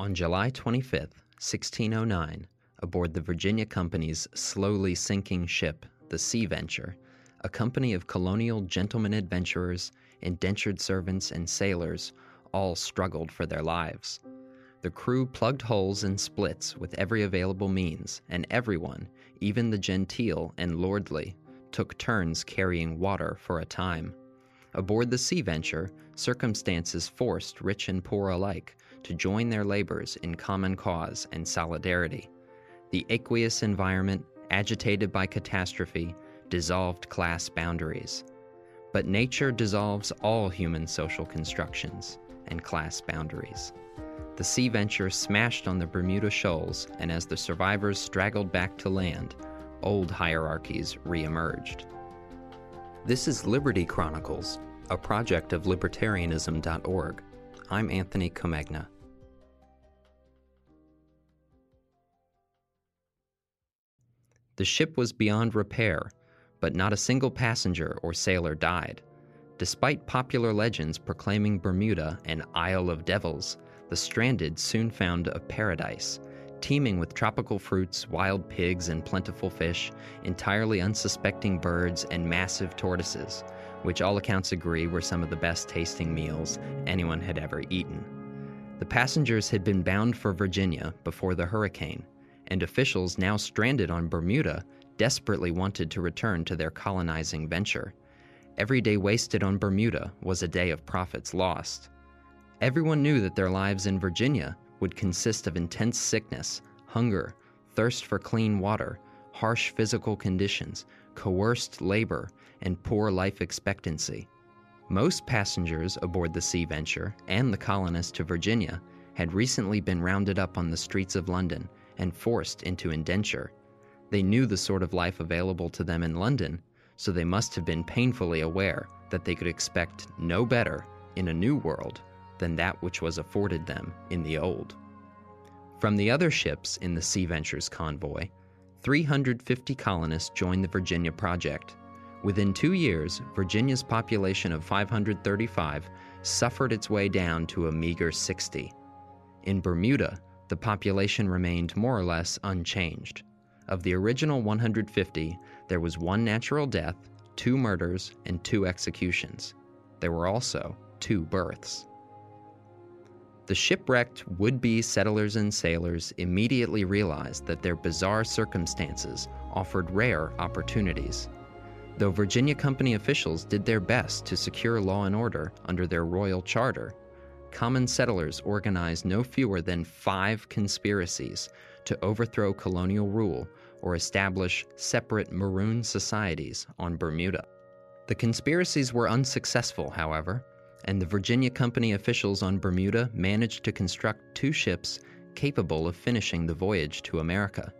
On July 25, 1609, aboard the Virginia Company's slowly sinking ship, the Sea Venture, a company of colonial gentlemen adventurers, indentured servants, and sailors all struggled for their lives. The crew plugged holes and splits with every available means, and everyone, even the genteel and lordly, took turns carrying water for a time. Aboard the Sea Venture, circumstances forced rich and poor alike to join their labors in common cause and solidarity. The aqueous environment, agitated by catastrophe, dissolved class boundaries. But nature dissolves all human social constructions and class boundaries. The Sea Venture smashed on the Bermuda Shoals, and as the survivors straggled back to land, old hierarchies reemerged. This is Liberty Chronicles, a project of libertarianism.org. I'm Anthony Comegna. The ship was beyond repair, but not a single passenger or sailor died. Despite popular legends proclaiming Bermuda an Isle of Devils, the stranded soon found a paradise, teeming with tropical fruits, wild pigs, and plentiful fish, entirely unsuspecting birds, and massive tortoises, which all accounts agree were some of the best tasting meals anyone had ever eaten. The passengers had been bound for Virginia before the hurricane, and officials now stranded on Bermuda desperately wanted to return to their colonizing venture. Every day wasted on Bermuda was a day of profits lost. Everyone knew that their lives in Virginia would consist of intense sickness, hunger, thirst for clean water, harsh physical conditions, coerced labor, and poor life expectancy. Most passengers aboard the Sea Venture and the colonists to Virginia had recently been rounded up on the streets of London and forced into indenture. They knew the sort of life available to them in London, so they must have been painfully aware that they could expect no better in a new world than that which was afforded them in the old. From the other ships in the Sea Venture's convoy, 350 colonists joined the Virginia Project. Within two years, Virginia's population of 535 suffered its way down to a meager 60. In Bermuda, the population remained more or less unchanged. Of the original 150, there was one natural death, two murders, and two executions. There were also two births. The shipwrecked would be settlers and sailors immediately realized that their bizarre circumstances offered rare opportunities. Though Virginia Company officials did their best to secure law and order under their royal charter, common settlers organized no fewer than five conspiracies to overthrow colonial rule or establish separate maroon societies on Bermuda. The conspiracies were unsuccessful, however, and the Virginia Company officials on Bermuda managed to construct two ships capable of finishing the voyage to America.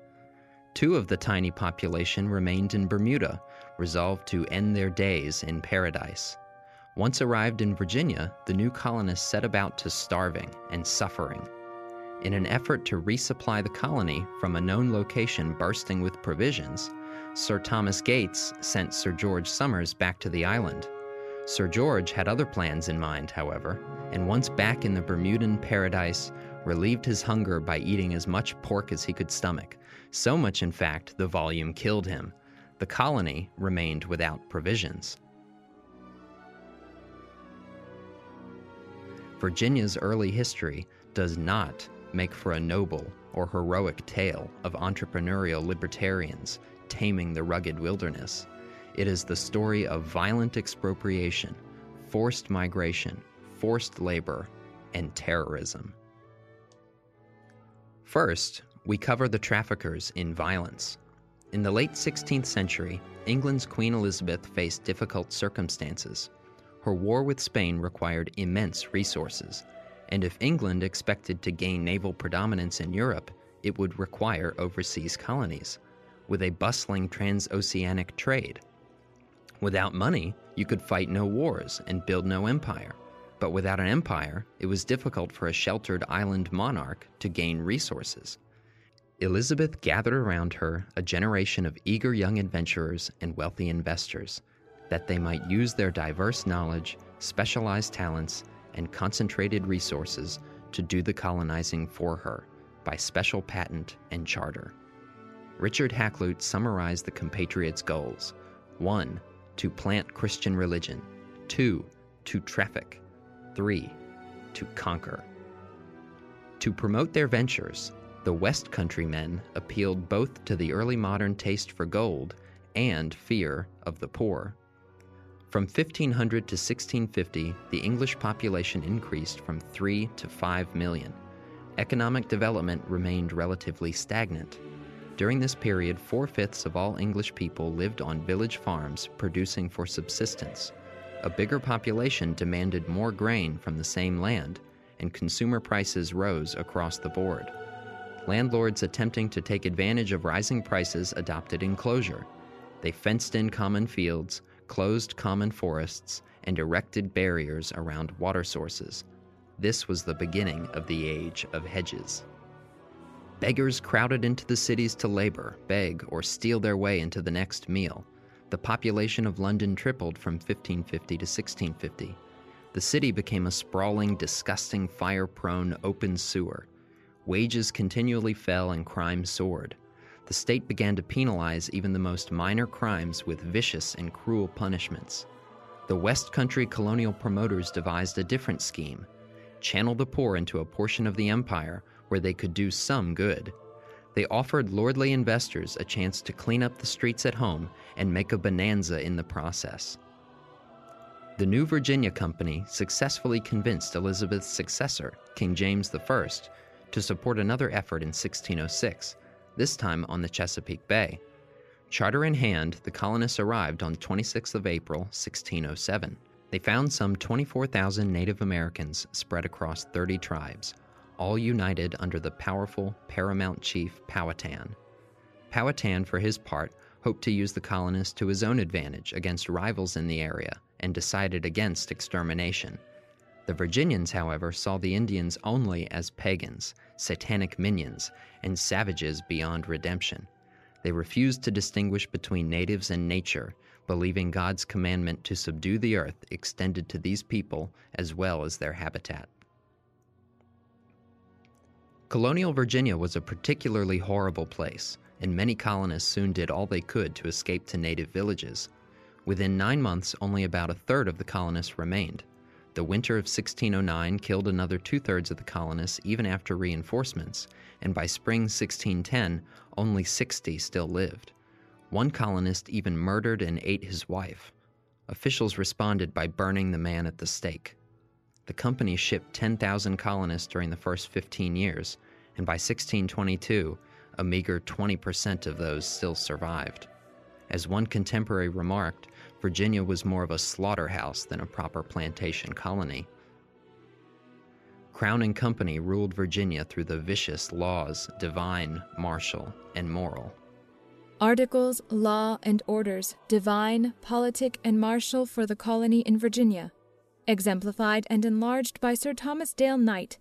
Two of the tiny population remained in Bermuda, resolved to end their days in paradise. Once arrived in Virginia, the new colonists set about to starving and suffering. In an effort to resupply the colony from a known location bursting with provisions, Sir Thomas Gates sent Sir George Somers back to the island. Sir George had other plans in mind, however, and once back in the Bermudan paradise, relieved his hunger by eating as much pork as he could stomach. So much, in fact, the volume killed him. The colony remained without provisions. Virginia's early history does not make for a noble or heroic tale of entrepreneurial libertarians taming the rugged wilderness. It is the story of violent expropriation, forced migration, forced labor, and terrorism. First, we cover the traffickers in violence. In the late 16th century, England's Queen Elizabeth faced difficult circumstances. Her war with Spain required immense resources, and if England expected to gain naval predominance in Europe, it would require overseas colonies, with a bustling transoceanic trade. Without money, you could fight no wars and build no empire. But without an empire, it was difficult for a sheltered island monarch to gain resources. Elizabeth gathered around her a generation of eager young adventurers and wealthy investors, that they might use their diverse knowledge, specialized talents, and concentrated resources to do the colonizing for her by special patent and charter. Richard Hakluyt summarized the compatriots' goals 1. To plant Christian religion, 2. To traffic, 3. To conquer. To promote their ventures, the West Country men appealed both to the early modern taste for gold and fear of the poor. From 1500 to 1650, the English population increased from 3 to 5 million. Economic development remained relatively stagnant. During this period, four fifths of all English people lived on village farms producing for subsistence. A bigger population demanded more grain from the same land, and consumer prices rose across the board. Landlords attempting to take advantage of rising prices adopted enclosure. They fenced in common fields, closed common forests, and erected barriers around water sources. This was the beginning of the age of hedges. Beggars crowded into the cities to labor, beg, or steal their way into the next meal. The population of London tripled from 1550 to 1650. The city became a sprawling, disgusting, fire prone open sewer. Wages continually fell and crime soared the state began to penalize even the most minor crimes with vicious and cruel punishments. The West Country colonial promoters devised a different scheme channel the poor into a portion of the empire where they could do some good. They offered lordly investors a chance to clean up the streets at home and make a bonanza in the process. The New Virginia Company successfully convinced Elizabeth's successor, King James I, to support another effort in 1606 this time on the Chesapeake Bay. Charter in hand, the colonists arrived on 26th of April, 1607. They found some 24,000 Native Americans spread across 30 tribes, all united under the powerful paramount chief Powhatan. Powhatan, for his part, hoped to use the colonists to his own advantage against rivals in the area and decided against extermination. The Virginians, however, saw the Indians only as pagans, satanic minions, and savages beyond redemption. They refused to distinguish between natives and nature, believing God's commandment to subdue the earth extended to these people as well as their habitat. Colonial Virginia was a particularly horrible place, and many colonists soon did all they could to escape to native villages. Within nine months, only about a third of the colonists remained. The winter of 1609 killed another two thirds of the colonists even after reinforcements, and by spring 1610, only 60 still lived. One colonist even murdered and ate his wife. Officials responded by burning the man at the stake. The company shipped 10,000 colonists during the first 15 years, and by 1622, a meager 20% of those still survived. As one contemporary remarked, Virginia was more of a slaughterhouse than a proper plantation colony. Crown and Company ruled Virginia through the vicious laws, divine, martial, and moral. Articles, law, and orders, divine, politic, and martial for the colony in Virginia, exemplified and enlarged by Sir Thomas Dale Knight,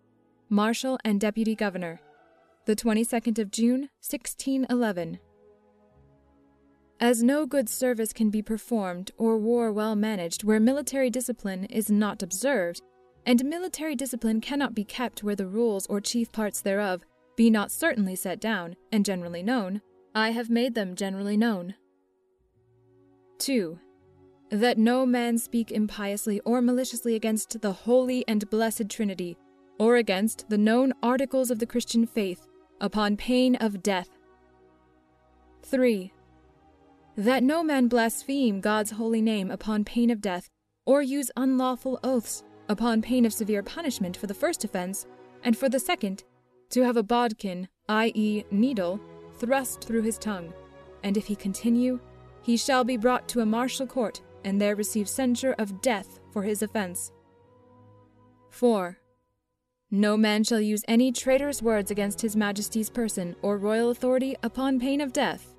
Marshal and Deputy Governor, the 22nd of June, 1611. As no good service can be performed or war well managed where military discipline is not observed, and military discipline cannot be kept where the rules or chief parts thereof be not certainly set down and generally known, I have made them generally known. 2. That no man speak impiously or maliciously against the holy and blessed Trinity, or against the known articles of the Christian faith, upon pain of death. 3 that no man blaspheme God's holy name upon pain of death, or use unlawful oaths upon pain of severe punishment for the first offense, and for the second, to have a bodkin, i.e., needle, thrust through his tongue, and if he continue, he shall be brought to a martial court, and there receive censure of death for his offense. 4. No man shall use any traitorous words against his majesty's person or royal authority upon pain of death.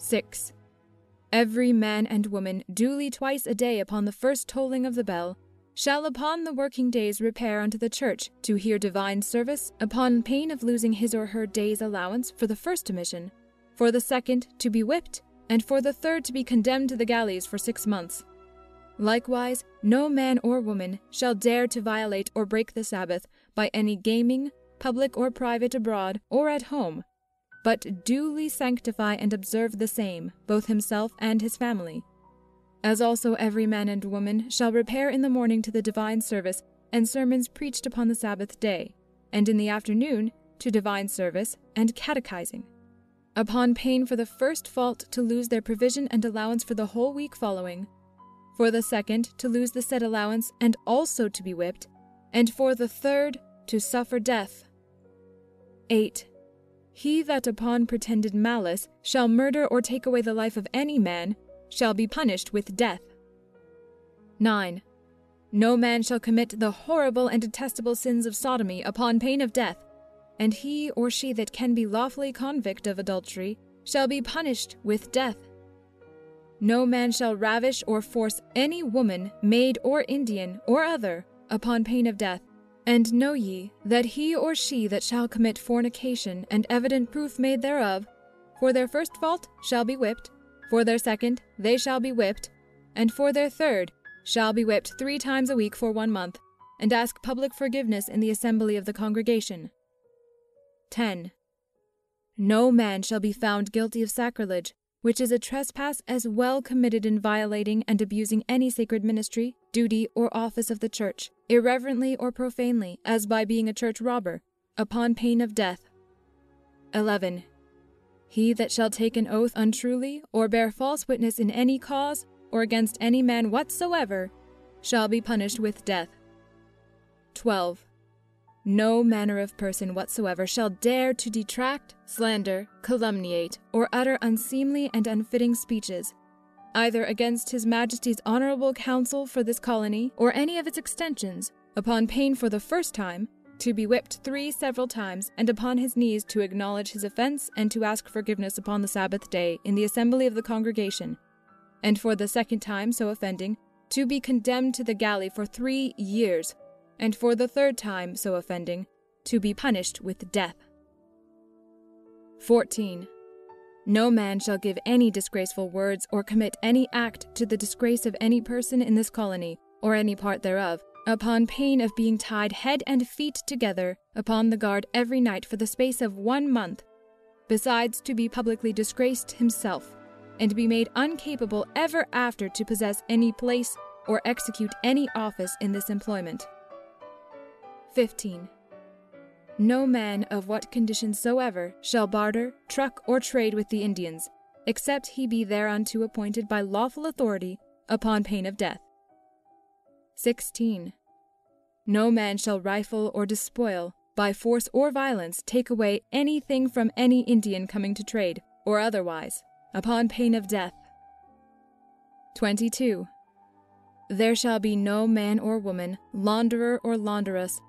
6. Every man and woman, duly twice a day upon the first tolling of the bell, shall upon the working days repair unto the church to hear divine service, upon pain of losing his or her day's allowance for the first omission, for the second to be whipped, and for the third to be condemned to the galleys for six months. Likewise, no man or woman shall dare to violate or break the Sabbath by any gaming, public or private abroad or at home, but duly sanctify and observe the same, both himself and his family. As also every man and woman shall repair in the morning to the divine service and sermons preached upon the Sabbath day, and in the afternoon to divine service and catechizing, upon pain for the first fault to lose their provision and allowance for the whole week following, for the second to lose the said allowance and also to be whipped, and for the third to suffer death. 8. He that upon pretended malice shall murder or take away the life of any man shall be punished with death. 9. No man shall commit the horrible and detestable sins of sodomy upon pain of death, and he or she that can be lawfully convict of adultery shall be punished with death. No man shall ravish or force any woman, maid or Indian, or other, upon pain of death. And know ye that he or she that shall commit fornication, and evident proof made thereof, for their first fault shall be whipped, for their second they shall be whipped, and for their third shall be whipped three times a week for one month, and ask public forgiveness in the assembly of the congregation. 10. No man shall be found guilty of sacrilege, which is a trespass as well committed in violating and abusing any sacred ministry, duty, or office of the church, irreverently or profanely, as by being a church robber, upon pain of death. 11. He that shall take an oath untruly, or bear false witness in any cause, or against any man whatsoever, shall be punished with death. 12. No manner of person whatsoever shall dare to detract, slander, calumniate, or utter unseemly and unfitting speeches, either against His Majesty's honorable council for this colony or any of its extensions, upon pain for the first time to be whipped three several times, and upon his knees to acknowledge his offense and to ask forgiveness upon the Sabbath day in the assembly of the congregation, and for the second time so offending, to be condemned to the galley for three years, and for the third time so offending, to be punished with death. 14. No man shall give any disgraceful words or commit any act to the disgrace of any person in this colony, or any part thereof, upon pain of being tied head and feet together upon the guard every night for the space of one month, besides to be publicly disgraced himself and be made uncapable ever after to possess any place or execute any office in this employment. 15. No man of what condition soever shall barter, truck, or trade with the Indians, except he be thereunto appointed by lawful authority upon pain of death. 16. No man shall rifle or despoil, by force or violence, take away anything from any Indian coming to trade, or otherwise, upon pain of death. 22. There shall be no man or woman, launderer or launderess,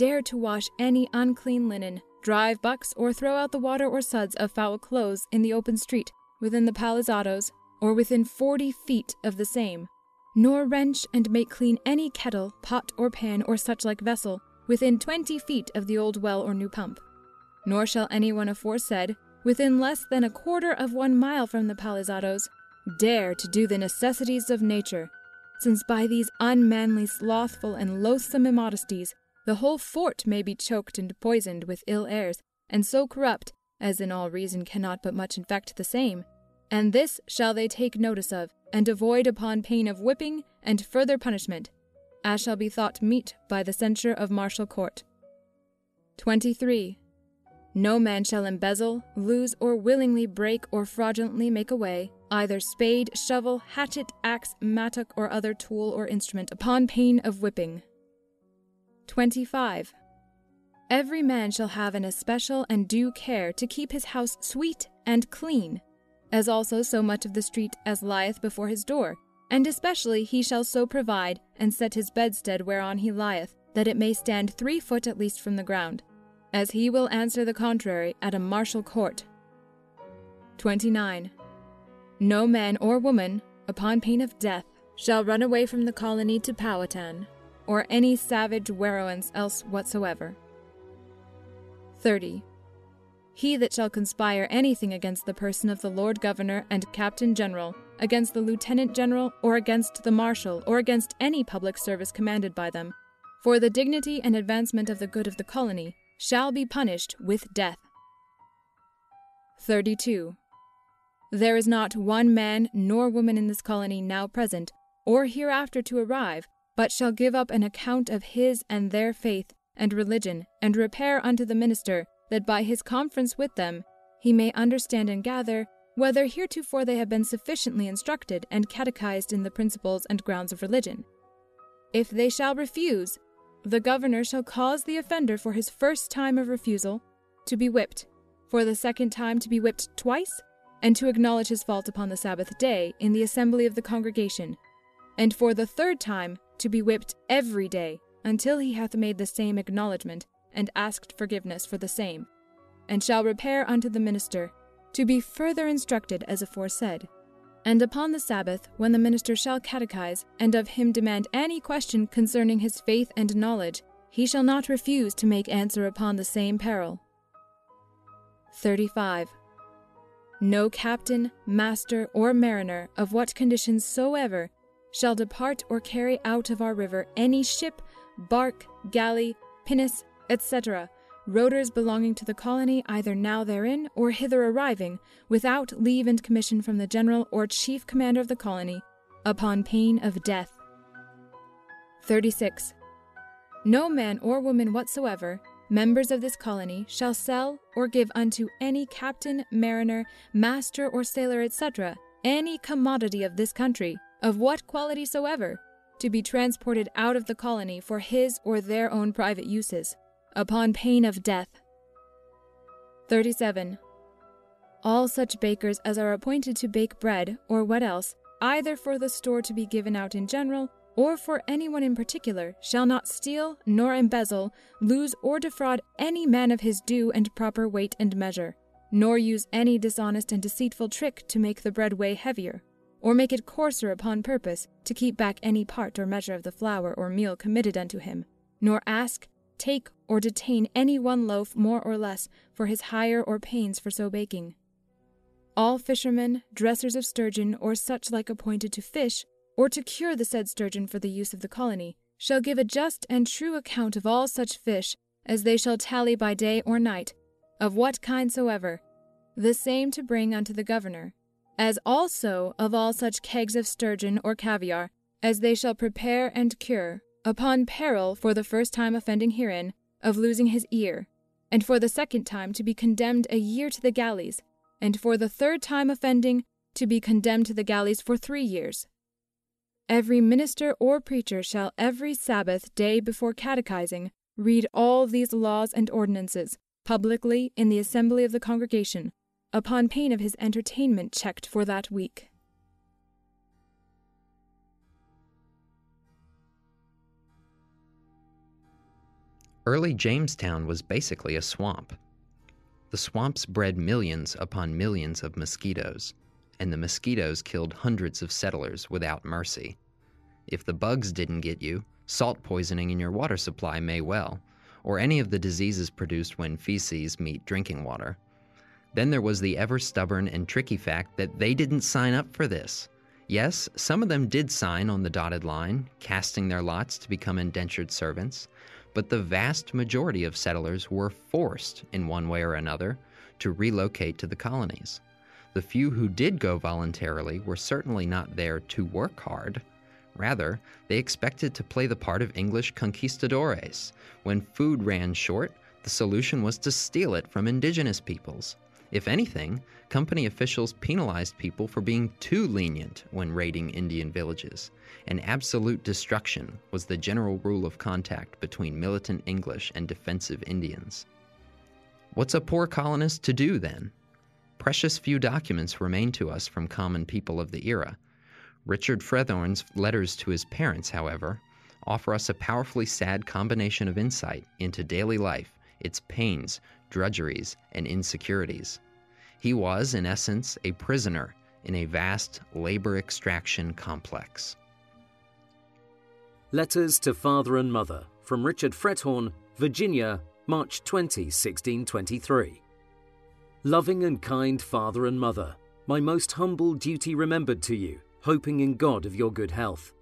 dare to wash any unclean linen, drive bucks, or throw out the water or suds of foul clothes in the open street, within the palisadoes, or within forty feet of the same, nor wrench and make clean any kettle, pot, or pan, or such like vessel, within twenty feet of the old well or new pump. Nor shall anyone aforesaid within less than a quarter of one mile from the palisadoes, dare to do the necessities of nature, since by these unmanly, slothful, and loathsome immodesties the whole fort may be choked and poisoned with ill airs, and so corrupt, as in all reason cannot but much infect the same. And this shall they take notice of, and avoid upon pain of whipping and further punishment, as shall be thought meet by the censure of martial court. 23. No man shall embezzle, lose, or willingly break or fraudulently make away either spade, shovel, hatchet, axe, mattock, or other tool or instrument upon pain of whipping. 25. Every man shall have an especial and due care to keep his house sweet and clean, as also so much of the street as lieth before his door, and especially he shall so provide and set his bedstead whereon he lieth, that it may stand three foot at least from the ground as he will answer the contrary at a martial court. 29. No man or woman, upon pain of death, shall run away from the colony to Powhatan, or any savage weroance else whatsoever. 30. He that shall conspire anything against the person of the Lord Governor and Captain General, against the Lieutenant General, or against the Marshal, or against any public service commanded by them, for the dignity and advancement of the good of the colony, shall be punished with death. 32. There is not one man nor woman in this colony now present, or hereafter to arrive, but shall give up an account of his and their faith and religion, and repair unto the minister, that by his conference with them he may understand and gather whether heretofore they have been sufficiently instructed and catechized in the principles and grounds of religion. If they shall refuse, the governor shall cause the offender for his first time of refusal to be whipped, for the second time to be whipped twice, and to acknowledge his fault upon the Sabbath day in the assembly of the congregation, and for the third time to be whipped every day until he hath made the same acknowledgment and asked forgiveness for the same, and shall repair unto the minister to be further instructed as aforesaid. And upon the Sabbath, when the minister shall catechize, and of him demand any question concerning his faith and knowledge, he shall not refuse to make answer upon the same peril. 35. No captain, master, or mariner, of what conditions soever, shall depart or carry out of our river any ship, bark, galley, pinnace, etc., rotors belonging to the colony either now therein or hither arriving, without leave and commission from the general or chief commander of the colony, upon pain of death. 36. No man or woman whatsoever, members of this colony, shall sell or give unto any captain, mariner, master, or sailor, etc., any commodity of this country, of what quality soever, to be transported out of the colony for his or their own private uses upon pain of death. 37. All such bakers as are appointed to bake bread, or what else, either for the store to be given out in general, or for anyone in particular, shall not steal, nor embezzle, lose, or defraud any man of his due and proper weight and measure, nor use any dishonest and deceitful trick to make the bread weigh heavier, or make it coarser upon purpose to keep back any part or measure of the flour or meal committed unto him, nor ask, take, or detain any one loaf more or less for his hire or pains for so baking. All fishermen, dressers of sturgeon, or such like appointed to fish, or to cure the said sturgeon for the use of the colony, shall give a just and true account of all such fish as they shall tally by day or night, of what kind soever, the same to bring unto the governor, as also of all such kegs of sturgeon or caviar as they shall prepare and cure, upon peril for the first time offending herein of losing his ear, and for the second time to be condemned a year to the galleys, and for the third time offending to be condemned to the galleys for three years. Every minister or preacher shall every Sabbath day before catechizing read all these laws and ordinances publicly in the assembly of the congregation, upon pain of his entertainment checked for that week. Early Jamestown was basically a swamp. The swamps bred millions upon millions of mosquitoes, and the mosquitoes killed hundreds of settlers without mercy. If the bugs didn't get you, salt poisoning in your water supply may well, or any of the diseases produced when feces meet drinking water. Then there was the ever stubborn and tricky fact that they didn't sign up for this. Yes, some of them did sign on the dotted line, casting their lots to become indentured servants, but the vast majority of settlers were forced, in one way or another, to relocate to the colonies. The few who did go voluntarily were certainly not there to work hard. Rather, they expected to play the part of English conquistadores. When food ran short, the solution was to steal it from indigenous peoples. If anything, company officials penalized people for being too lenient when raiding Indian villages, and absolute destruction was the general rule of contact between militant English and defensive Indians. What's a poor colonist to do then? Precious few documents remain to us from common people of the era. Richard Frethorne's letters to his parents, however, offer us a powerfully sad combination of insight into daily life, its pains, drudgeries, and insecurities. He was, in essence, a prisoner in a vast labor extraction complex. Letters to Father and Mother from Richard Frethorne, Virginia, March 20, 1623. Loving and kind Father and Mother, my most humble duty remembered to you, hoping in God of your good health.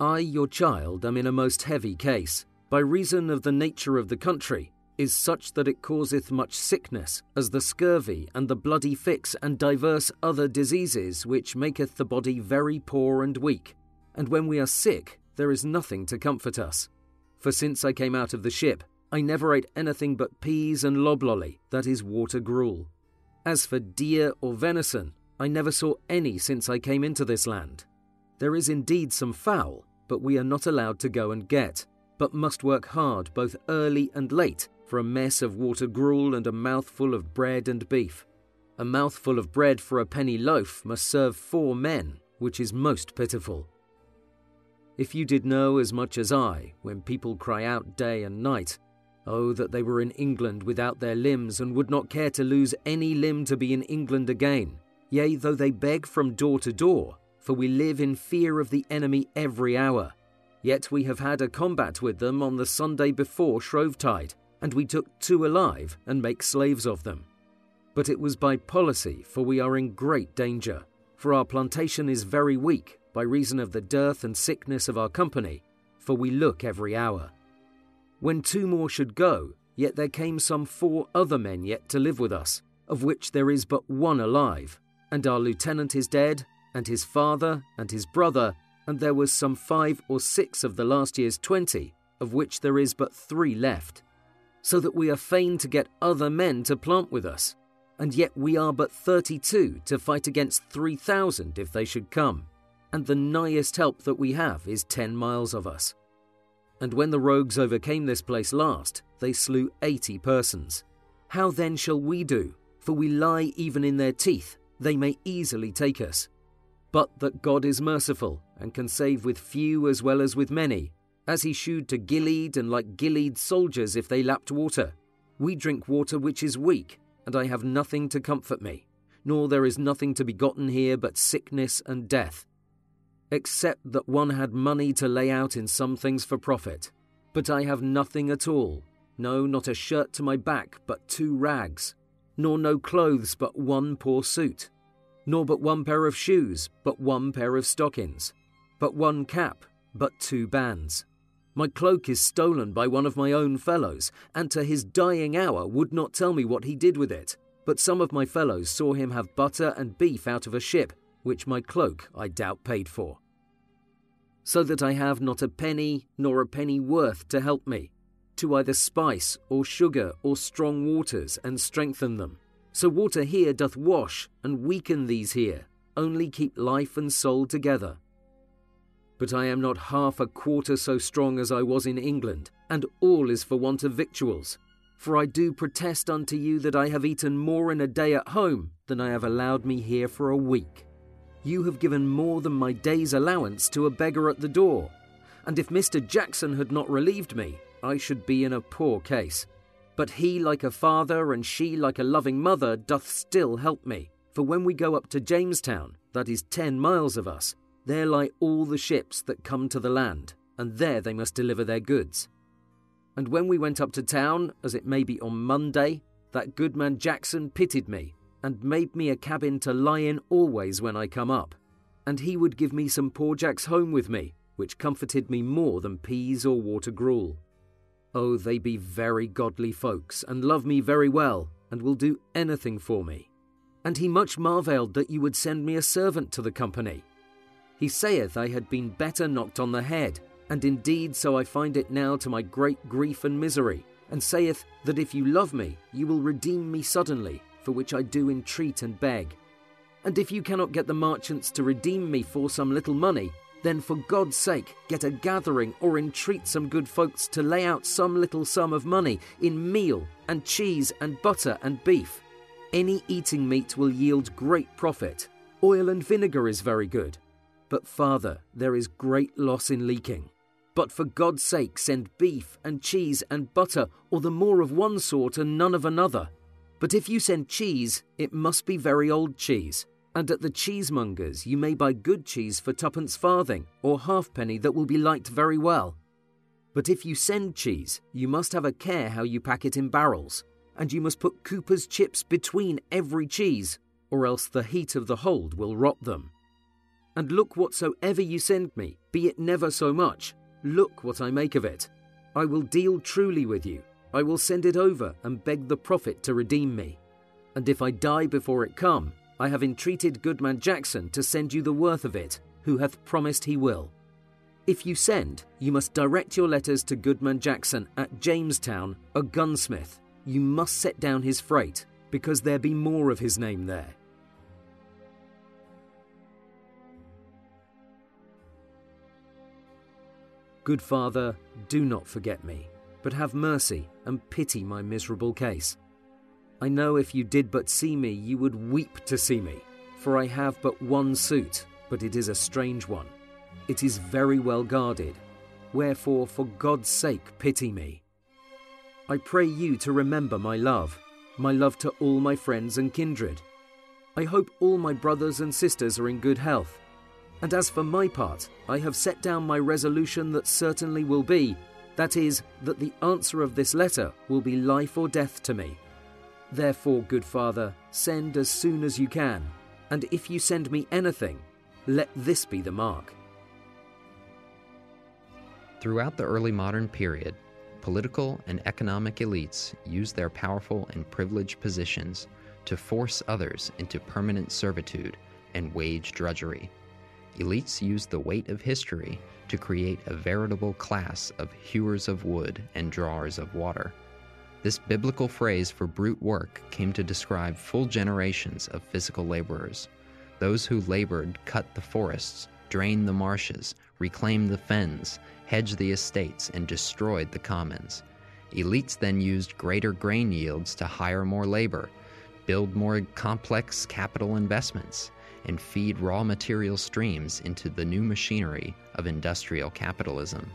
I, your child, am in a most heavy case, by reason of the nature of the country, is such that it causeth much sickness, as the scurvy and the bloody flux and divers other diseases, which maketh the body very poor and weak. And when we are sick, there is nothing to comfort us. For since I came out of the ship, I never ate anything but peas and loblolly, that is water gruel. As for deer or venison, I never saw any since I came into this land. There is indeed some fowl, but we are not allowed to go and get, but must work hard both early and late for a mess of water gruel and a mouthful of bread and beef. A mouthful of bread for a penny loaf must serve four men, which is most pitiful. If you did know as much as I, when people cry out day and night, Oh, that they were in England without their limbs, and would not care to lose any limb to be in England again. Yea, though they beg from door to door, for we live in fear of the enemy every hour. Yet we have had a combat with them on the Sunday before Shrovetide, and we took two alive and make slaves of them. But it was by policy, for we are in great danger. For our plantation is very weak, by reason of the dearth and sickness of our company, for we look every hour when two more should go, yet there came some four other men yet to live with us, of which there is but one alive, and our lieutenant is dead, and his father, and his brother, and there was some five or six of the last year's twenty, of which there is but three left. So that we are fain to get other men to plant with us, and yet we are but thirty two to fight against three thousand if they should come, and the nighest help that we have is ten miles of us. And when the rogues overcame this place last, they slew eighty persons. How then shall we do? For we lie even in their teeth, they may easily take us. But that God is merciful, and can save with few as well as with many, as he shewed to Gideon and like Gideon soldiers if they lapped water. We drink water which is weak, and I have nothing to comfort me, nor there is nothing to be gotten here but sickness and death except that one had money to lay out in some things for profit. But I have nothing at all, no, not a shirt to my back, but two rags, nor no clothes but one poor suit, nor but one pair of shoes, but one pair of stockings, but one cap, but two bands. My cloak is stolen by one of my own fellows, and to his dying hour would not tell me what he did with it. But some of my fellows saw him have butter and beef out of a ship, which my cloak, I doubt, paid for. So that I have not a penny nor a penny worth to help me, to either spice or sugar or strong waters and strengthen them. So water here doth wash and weaken these here, only keep life and soul together. But I am not half a quarter so strong as I was in England, and all is for want of victuals. For I do protest unto you that I have eaten more in a day at home than I have allowed me here for a week. You have given more than my day's allowance to a beggar at the door, and if Mr. Jackson had not relieved me, I should be in a poor case. But he, like a father, and she, like a loving mother, doth still help me. For when we go up to Jamestown, that is ten miles of us, there lie all the ships that come to the land, and there they must deliver their goods. And when we went up to town, as it may be on Monday, that good man Jackson pitied me and made me a cabin to lie in always when I come up. And he would give me some poor Jacks home with me, which comforted me more than peas or water gruel. Oh, they be very godly folks, and love me very well, and will do anything for me. And he much marvelled that you would send me a servant to the company. He saith I had been better knocked on the head, and indeed so I find it now to my great grief and misery, and saith that if you love me, you will redeem me suddenly, for which I do entreat and beg. And if you cannot get the merchants to redeem me for some little money, then for God's sake get a gathering or entreat some good folks to lay out some little sum of money in meal and cheese and butter and beef. Any eating meat will yield great profit. Oil and vinegar is very good. But, Father, there is great loss in leaking. But for God's sake, send beef and cheese and butter, or the more of one sort and none of another. But if you send cheese, it must be very old cheese. And at the cheesemongers you may buy good cheese for twopence farthing or halfpenny that will be liked very well. But if you send cheese, you must have a care how you pack it in barrels, and you must put cooper's chips between every cheese, or else the heat of the hold will rot them. And look whatsoever you send me, be it never so much, look what I make of it. I will deal truly with you. I will send it over and beg the profit to redeem me. And if I die before it come, I have entreated Goodman Jackson to send you the worth of it, who hath promised he will. If you send, you must direct your letters to Goodman Jackson at Jamestown, a gunsmith. You must set down his freight, because there be more of his name there. Good Father, do not forget me, but have mercy and pity my miserable case. I know if you did but see me, you would weep to see me, for I have but one suit, but it is a strange one. It is very well guarded. Wherefore, for God's sake, pity me. I pray you to remember my love, my love to all my friends and kindred. I hope all my brothers and sisters are in good health. And as for my part, I have set down my resolution that certainly will be that is, that the answer of this letter will be life or death to me. Therefore, good Father, send as soon as you can, and if you send me anything, let this be the mark. Throughout the early modern period, political and economic elites used their powerful and privileged positions to force others into permanent servitude and wage drudgery. Elites used the weight of history to create a veritable class of hewers of wood and drawers of water. This biblical phrase for brute work came to describe full generations of physical laborers. Those who labored cut the forests, drained the marshes, reclaimed the fens, hedged the estates, and destroyed the commons. Elites then used greater grain yields to hire more labor, build more complex capital investments, and feed raw material streams into the new machinery of industrial capitalism.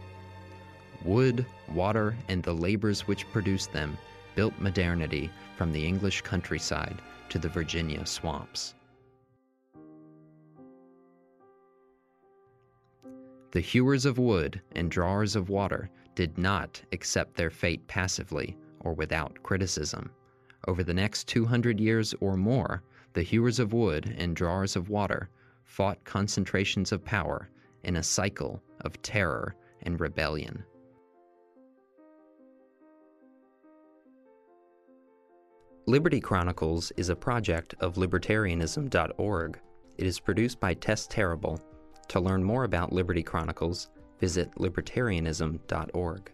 Wood, water, and the labors which produced them built modernity from the English countryside to the Virginia swamps. The hewers of wood and drawers of water did not accept their fate passively or without criticism. Over the next 200 years or more, the hewers of wood and drawers of water fought concentrations of power in a cycle of terror and rebellion. Liberty Chronicles is a project of libertarianism.org. It is produced by Tess Terrible. To learn more about Liberty Chronicles, visit libertarianism.org.